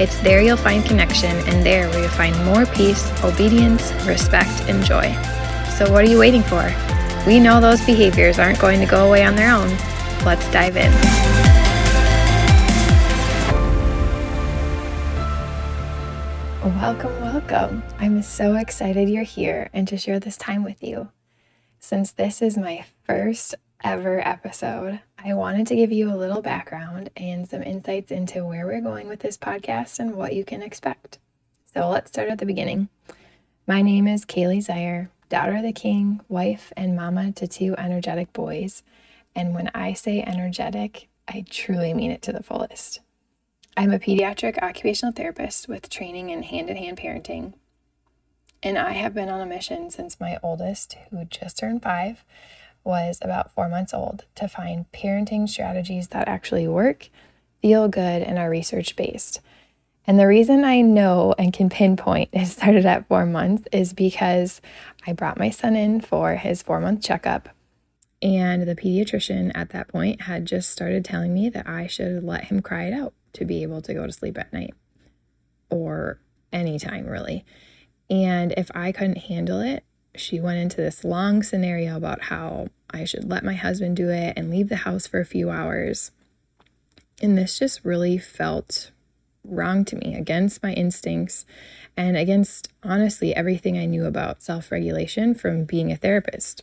It's there you'll find connection, and there where you'll find more peace, obedience, respect, and joy. So, what are you waiting for? We know those behaviors aren't going to go away on their own. Let's dive in. Welcome, welcome. I'm so excited you're here and to share this time with you. Since this is my first ever episode, I wanted to give you a little background and some insights into where we're going with this podcast and what you can expect. So let's start at the beginning. My name is Kaili Zeiher, daughter of the king, wife, and mama to two energetic boys. And when I say energetic, I truly mean it to the fullest. I'm a pediatric occupational therapist with training in hand in hand parenting. And I have been on a mission since my oldest, who just turned five, was about four months old to find parenting strategies that actually work, feel good, and are research based. And the reason I know and can pinpoint it started at four months is because I brought my son in for his four month checkup. And the pediatrician at that point had just started telling me that I should let him cry it out to be able to go to sleep at night or anytime, really. And if I couldn't handle it, she went into this long scenario about how I should let my husband do it and leave the house for a few hours. And this just really felt wrong to me, against my instincts, and against honestly everything I knew about self regulation from being a therapist.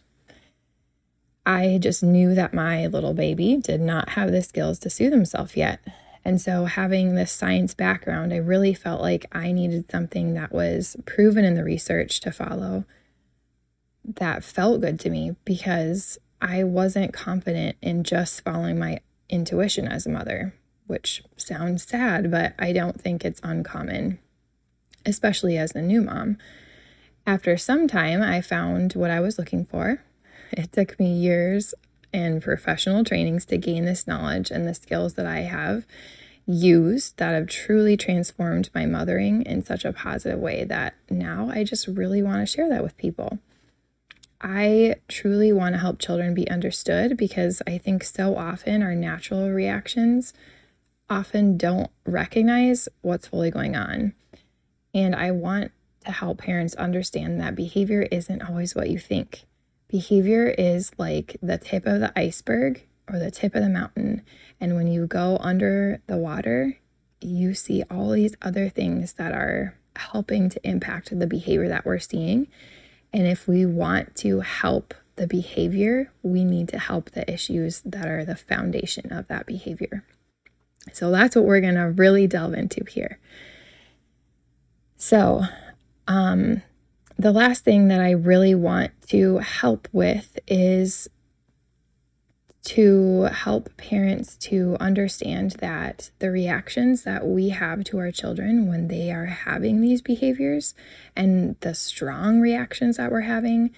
I just knew that my little baby did not have the skills to soothe himself yet. And so, having this science background, I really felt like I needed something that was proven in the research to follow that felt good to me because I wasn't confident in just following my intuition as a mother, which sounds sad, but I don't think it's uncommon, especially as a new mom. After some time, I found what I was looking for. It took me years and professional trainings to gain this knowledge and the skills that I have used that have truly transformed my mothering in such a positive way that now I just really want to share that with people. I truly want to help children be understood because I think so often our natural reactions often don't recognize what's fully going on. And I want to help parents understand that behavior isn't always what you think. Behavior is like the tip of the iceberg or the tip of the mountain. And when you go under the water, you see all these other things that are helping to impact the behavior that we're seeing. And if we want to help the behavior, we need to help the issues that are the foundation of that behavior. So that's what we're going to really delve into here. So, um, the last thing that I really want to help with is to help parents to understand that the reactions that we have to our children when they are having these behaviors and the strong reactions that we're having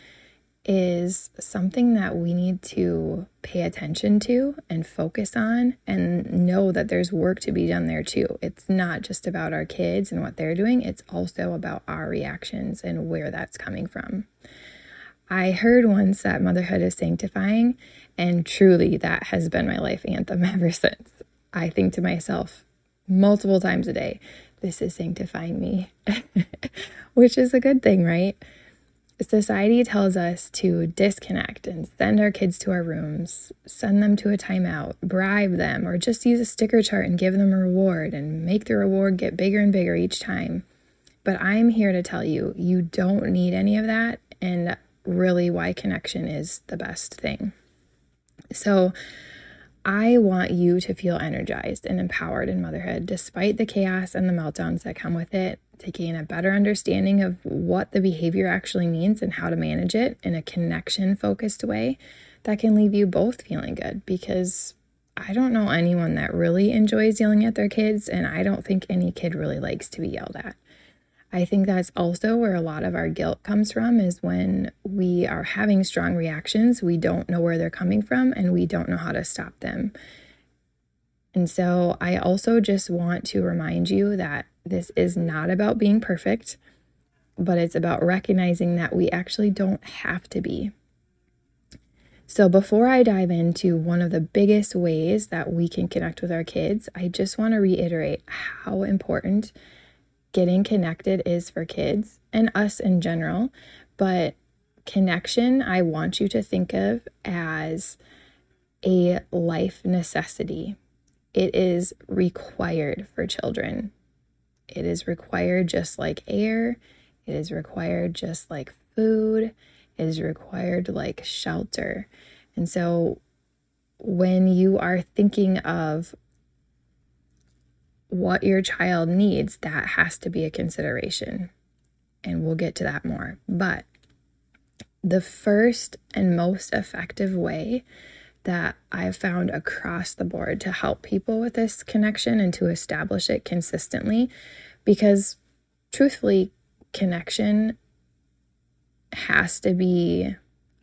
is something that we need to pay attention to and focus on and know that there's work to be done there too. It's not just about our kids and what they're doing, it's also about our reactions and where that's coming from. I heard once that motherhood is sanctifying, and truly that has been my life anthem ever since. I think to myself multiple times a day, this is sanctifying me, which is a good thing, right? Society tells us to disconnect and send our kids to our rooms, send them to a timeout, bribe them, or just use a sticker chart and give them a reward and make the reward get bigger and bigger each time. But I'm here to tell you, you don't need any of that. And really why connection is the best thing. So, I want you to feel energized and empowered in motherhood, despite the chaos and the meltdowns that come with it, to gain a better understanding of what the behavior actually means and how to manage it in a connection focused way that can leave you both feeling good. Because I don't know anyone that really enjoys yelling at their kids, and I don't think any kid really likes to be yelled at. I think that's also where a lot of our guilt comes from is when we are having strong reactions, we don't know where they're coming from and we don't know how to stop them. And so I also just want to remind you that this is not about being perfect, but it's about recognizing that we actually don't have to be. So, before I dive into one of the biggest ways that we can connect with our kids, I just want to reiterate how important getting connected is for kids and us in general. But connection, I want you to think of as a life necessity. It is required for children. It is required just like air. It is required just like food. It is required like shelter. And so when you are thinking of what your child needs, that has to be a consideration. And we'll get to that more. But the first and most effective way that I've found across the board to help people with this connection and to establish it consistently, because truthfully, connection has to be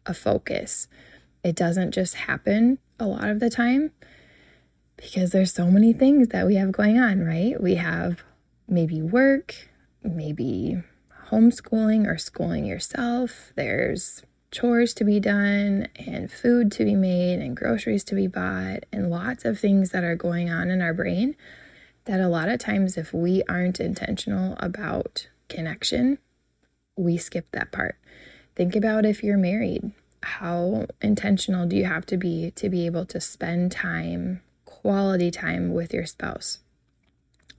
a focus. It doesn't just happen a lot of the time because there's so many things that we have going on, right? We have maybe work, maybe homeschooling or schooling yourself. There's chores to be done and food to be made and groceries to be bought and lots of things that are going on in our brain that a lot of times if we aren't intentional about connection, we skip that part. Think about if you're married. How intentional do you have to be to be able to spend time, quality time with your spouse?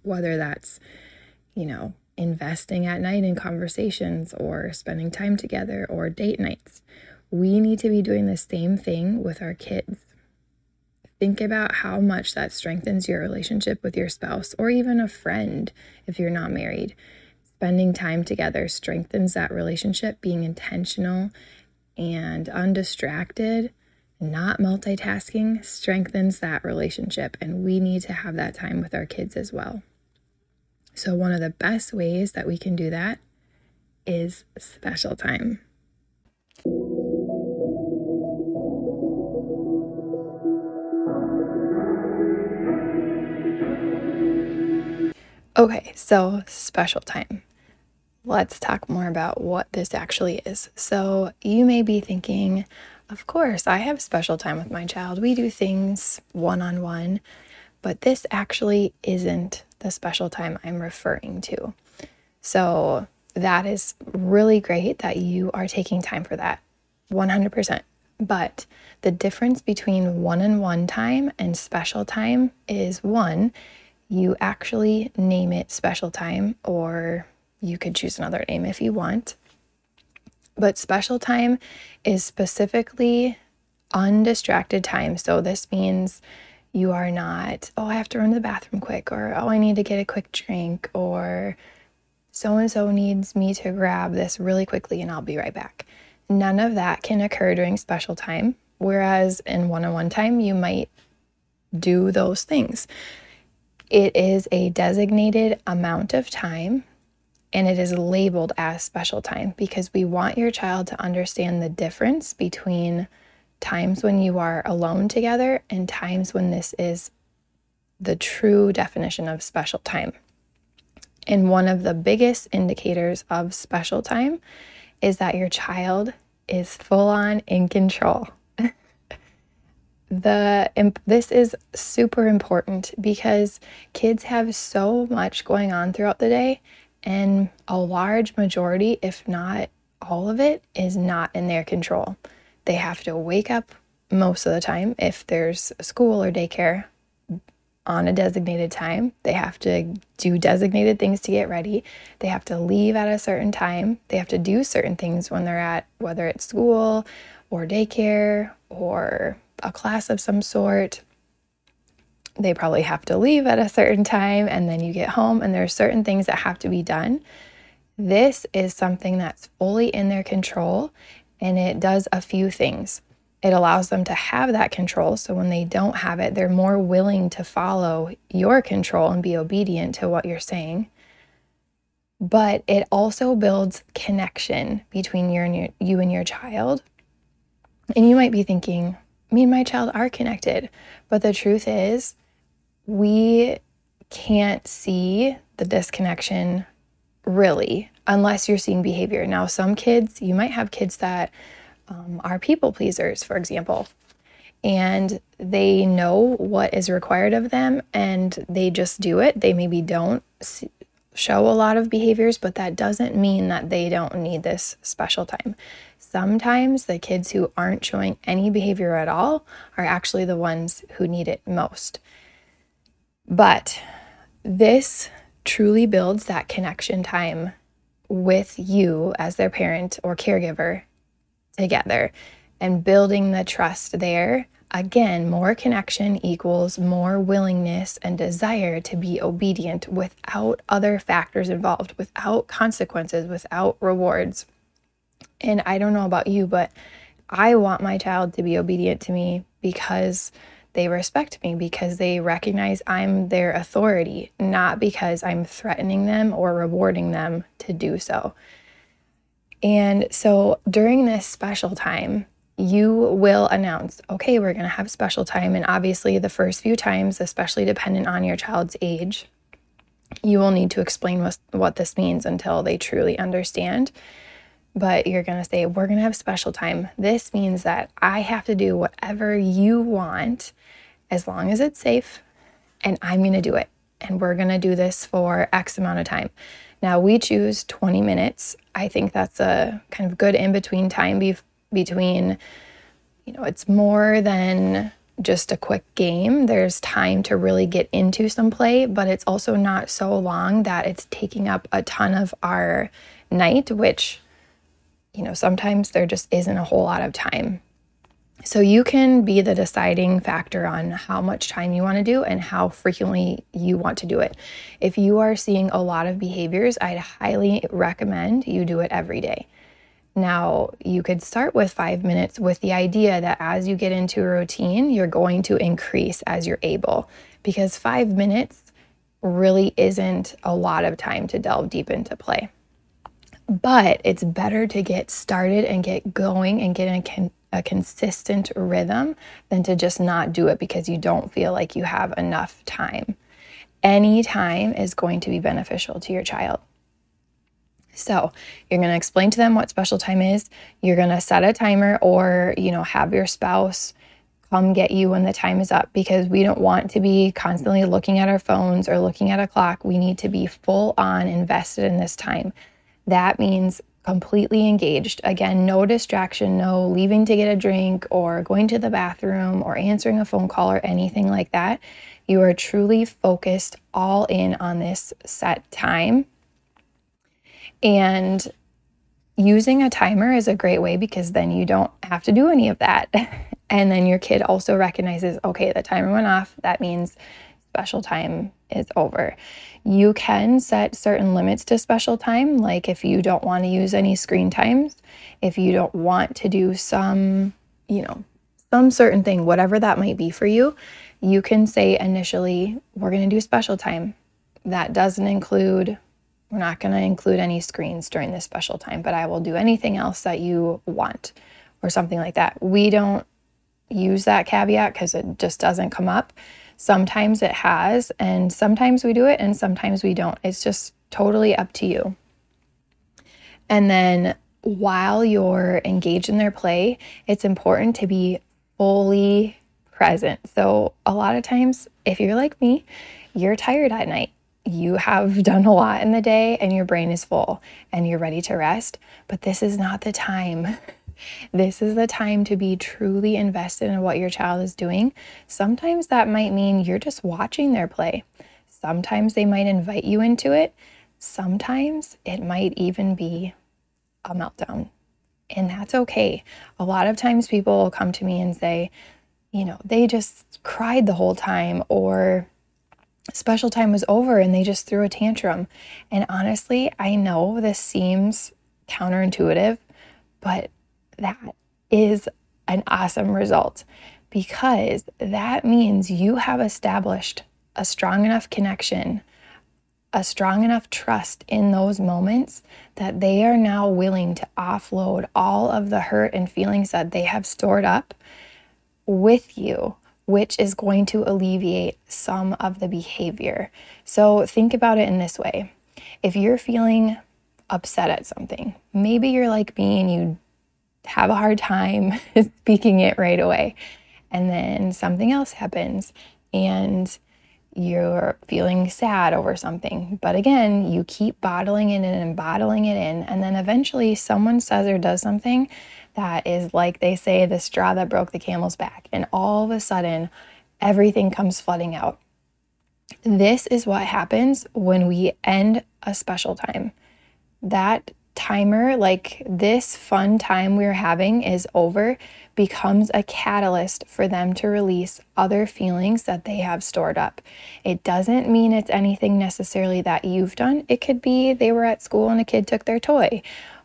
Whether that's, you know, investing at night in conversations or spending time together or date nights. We need to be doing the same thing with our kids. Think about how much that strengthens your relationship with your spouse or even a friend if you're not married. Spending time together strengthens that relationship, being intentional and undistracted, not multitasking, strengthens that relationship. And we need to have that time with our kids as well. So, one of the best ways that we can do that is special time. Okay, so special time. Let's talk more about what this actually is. So, you may be thinking, of course, I have special time with my child. We do things one on one, but this actually isn't the special time I'm referring to. So that is really great that you are taking time for that 100%. But the difference between one on one time and special time is one, you actually name it special time, or you could choose another name if you want. But special time is specifically undistracted time. So this means you are not, oh, I have to run to the bathroom quick, or oh, I need to get a quick drink, or so and so needs me to grab this really quickly and I'll be right back. None of that can occur during special time. Whereas in one on one time, you might do those things. It is a designated amount of time and it is labeled as special time because we want your child to understand the difference between times when you are alone together and times when this is the true definition of special time. And one of the biggest indicators of special time is that your child is full on in control. the this is super important because kids have so much going on throughout the day and a large majority if not all of it is not in their control. They have to wake up most of the time if there's school or daycare on a designated time. They have to do designated things to get ready. They have to leave at a certain time. They have to do certain things when they're at whether it's school or daycare or a class of some sort. They probably have to leave at a certain time and then you get home and there are certain things that have to be done. This is something that's fully in their control and it does a few things. It allows them to have that control. So when they don't have it, they're more willing to follow your control and be obedient to what you're saying. but it also builds connection between you and your, you and your child. And you might be thinking, me and my child are connected. But the truth is, we can't see the disconnection really unless you're seeing behavior. Now, some kids, you might have kids that um, are people pleasers, for example, and they know what is required of them and they just do it. They maybe don't show a lot of behaviors, but that doesn't mean that they don't need this special time. Sometimes the kids who aren't showing any behavior at all are actually the ones who need it most. But this truly builds that connection time with you as their parent or caregiver together and building the trust there. Again, more connection equals more willingness and desire to be obedient without other factors involved, without consequences, without rewards. And I don't know about you, but I want my child to be obedient to me because they respect me because they recognize I'm their authority, not because I'm threatening them or rewarding them to do so. And so during this special time, you will announce, okay, we're going to have special time. And obviously, the first few times, especially dependent on your child's age, you will need to explain what, what this means until they truly understand. But you're going to say, we're going to have special time. This means that I have to do whatever you want as long as it's safe, and I'm going to do it. And we're going to do this for X amount of time. Now, we choose 20 minutes. I think that's a kind of good in between time be- between, you know, it's more than just a quick game. There's time to really get into some play, but it's also not so long that it's taking up a ton of our night, which, you know, sometimes there just isn't a whole lot of time. So you can be the deciding factor on how much time you want to do and how frequently you want to do it. If you are seeing a lot of behaviors, I'd highly recommend you do it every day. Now, you could start with five minutes with the idea that as you get into a routine, you're going to increase as you're able, because five minutes really isn't a lot of time to delve deep into play. But it's better to get started and get going and get in a, con- a consistent rhythm than to just not do it because you don't feel like you have enough time. Any time is going to be beneficial to your child. So, you're going to explain to them what special time is. You're going to set a timer or, you know, have your spouse come get you when the time is up because we don't want to be constantly looking at our phones or looking at a clock. We need to be full on invested in this time. That means completely engaged. Again, no distraction, no leaving to get a drink or going to the bathroom or answering a phone call or anything like that. You are truly focused all in on this set time and using a timer is a great way because then you don't have to do any of that. and then your kid also recognizes, okay, the timer went off. That means special time is over. You can set certain limits to special time, like if you don't want to use any screen times, if you don't want to do some, you know, some certain thing, whatever that might be for you, you can say initially, we're going to do special time. That doesn't include we're not going to include any screens during this special time, but I will do anything else that you want or something like that. We don't use that caveat because it just doesn't come up. Sometimes it has, and sometimes we do it, and sometimes we don't. It's just totally up to you. And then while you're engaged in their play, it's important to be fully present. So, a lot of times, if you're like me, you're tired at night you have done a lot in the day and your brain is full and you're ready to rest, but this is not the time. This is the time to be truly invested in what your child is doing. Sometimes that might mean you're just watching their play. Sometimes they might invite you into it. Sometimes it might even be a meltdown. And that's okay. A lot of times people will come to me and say, you know, they just cried the whole time or special time was over and they just threw a tantrum. And honestly, I know this seems counterintuitive, but that is an awesome result because that means you have established a strong enough connection a strong enough trust in those moments that they are now willing to offload all of the hurt and feelings that they have stored up with you, which is going to alleviate some of the behavior. So think about it in this way if you're feeling upset at something, maybe you're like me and you have a hard time speaking it right away, and then something else happens and you're feeling sad over something. But again, you keep bottling it in and bottling it in. And then eventually someone says or does something that is like they say, the straw that broke the camel's back. And all of a sudden, everything comes flooding out. This is what happens when we end a special time. That timer, like this fun time we're having is over, becomes a catalyst for them to release other feelings that they have stored up. It doesn't mean it's anything necessarily that you've done. It could be they were at school and a kid took their toy,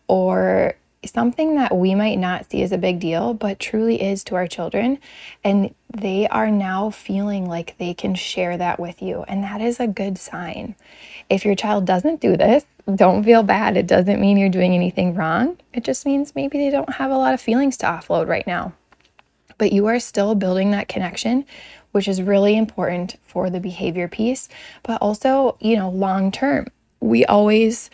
or something that we might not see as a big deal, but truly is to our children. And they are now feeling like they can share that with you. And that is a good sign. If your child doesn't do this, don't feel bad. It doesn't mean you're doing anything wrong. It just means maybe they don't have a lot of feelings to offload right now. But you are still building that connection, which is really important for the behavior piece, but also, you know, long term. We always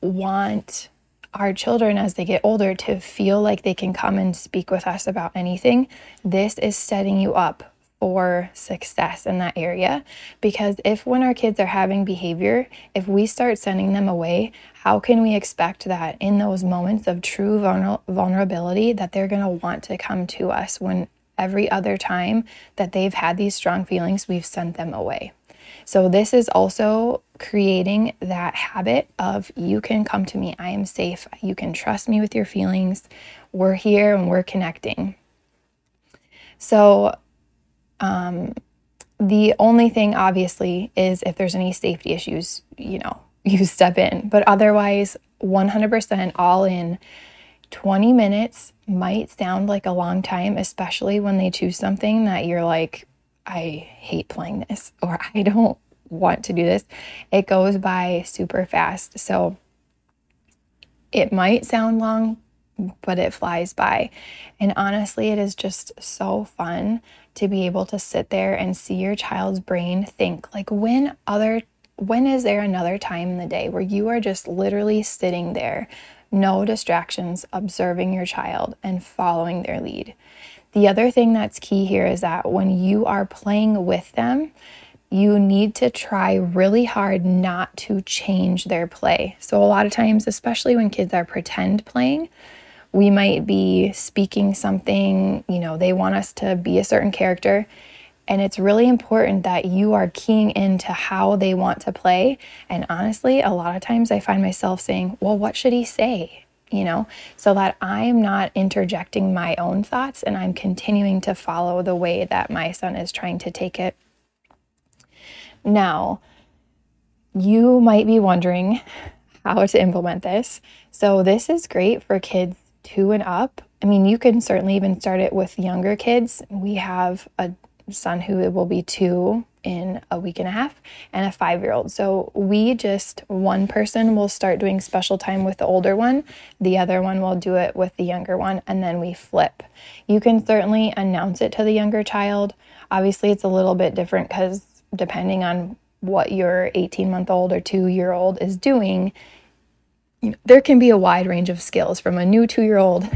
want our children as they get older to feel like they can come and speak with us about anything. This is setting you up for success in that area. Because if, when our kids are having behavior, if we start sending them away, how can we expect that in those moments of true vulnerability that they're going to want to come to us when every other time that they've had these strong feelings, we've sent them away? So, this is also creating that habit of you can come to me, I am safe, you can trust me with your feelings, we're here and we're connecting. So, um, the only thing, obviously, is if there's any safety issues, you know, you step in. But otherwise, 100% all in. 20 minutes might sound like a long time, especially when they choose something that you're like, I hate playing this or I don't want to do this. It goes by super fast. So it might sound long, but it flies by. And honestly, it is just so fun to be able to sit there and see your child's brain think like when other when is there another time in the day where you are just literally sitting there no distractions observing your child and following their lead the other thing that's key here is that when you are playing with them you need to try really hard not to change their play so a lot of times especially when kids are pretend playing we might be speaking something, you know, they want us to be a certain character. And it's really important that you are keying into how they want to play. And honestly, a lot of times I find myself saying, well, what should he say? You know, so that I'm not interjecting my own thoughts and I'm continuing to follow the way that my son is trying to take it. Now, you might be wondering how to implement this. So, this is great for kids two and up. I mean, you can certainly even start it with younger kids. We have a son who will be two in a week and a half and a five year old. So we just, one person will start doing special time with the older one, the other one will do it with the younger one, and then we flip. You can certainly announce it to the younger child. Obviously, it's a little bit different because depending on what your 18 month old or two year old is doing, you know, there can be a wide range of skills from a new two year old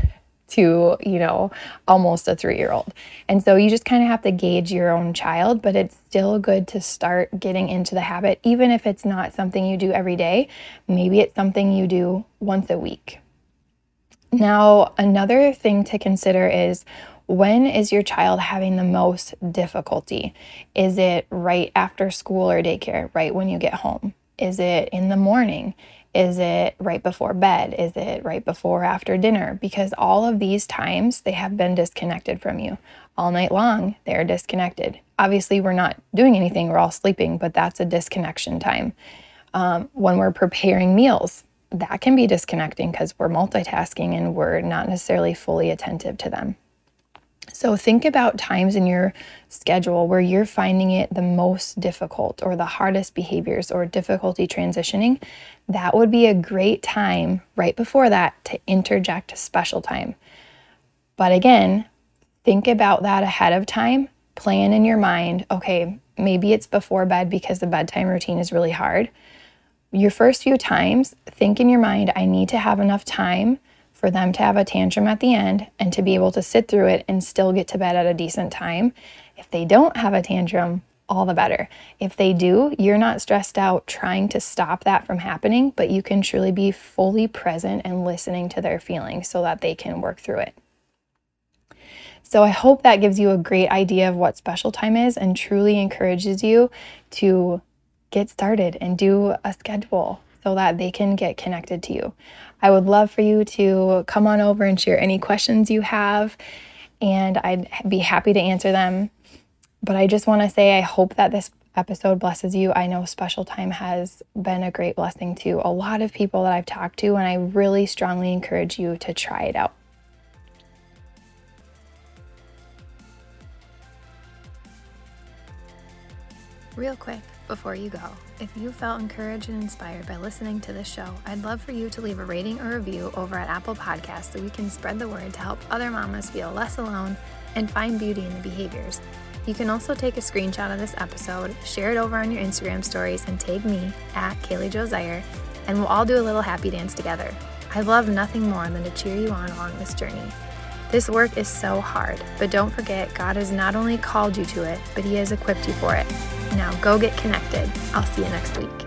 to, you know, almost a three year old. And so you just kind of have to gauge your own child, but it's still good to start getting into the habit, even if it's not something you do every day. Maybe it's something you do once a week. Now, another thing to consider is when is your child having the most difficulty? Is it right after school or daycare, right when you get home? Is it in the morning? Is it right before bed? Is it right before after dinner? Because all of these times they have been disconnected from you. All night long, they're disconnected. Obviously, we're not doing anything, we're all sleeping, but that's a disconnection time. Um, when we're preparing meals, that can be disconnecting because we're multitasking and we're not necessarily fully attentive to them. So think about times in your schedule where you're finding it the most difficult or the hardest behaviors or difficulty transitioning. That would be a great time right before that to interject special time. But again, think about that ahead of time. Plan in your mind, okay, maybe it's before bed because the bedtime routine is really hard. Your first few times, think in your mind, I need to have enough time for them to have a tantrum at the end and to be able to sit through it and still get to bed at a decent time. If they don't have a tantrum, all the better. If they do, you're not stressed out trying to stop that from happening, but you can truly be fully present and listening to their feelings so that they can work through it. So, I hope that gives you a great idea of what special time is and truly encourages you to get started and do a schedule so that they can get connected to you. I would love for you to come on over and share any questions you have, and I'd be happy to answer them. But I just want to say, I hope that this episode blesses you. I know special time has been a great blessing to a lot of people that I've talked to, and I really strongly encourage you to try it out. Real quick before you go, if you felt encouraged and inspired by listening to this show, I'd love for you to leave a rating or review over at Apple Podcasts so we can spread the word to help other mamas feel less alone and find beauty in the behaviors. You can also take a screenshot of this episode, share it over on your Instagram stories, and tag me at Kaili Jo Zeiher, and we'll all do a little happy dance together. I love nothing more than to cheer you on along this journey. This work is so hard, but don't forget, God has not only called you to it, but He has equipped you for it. Now go get connected. I'll see you next week.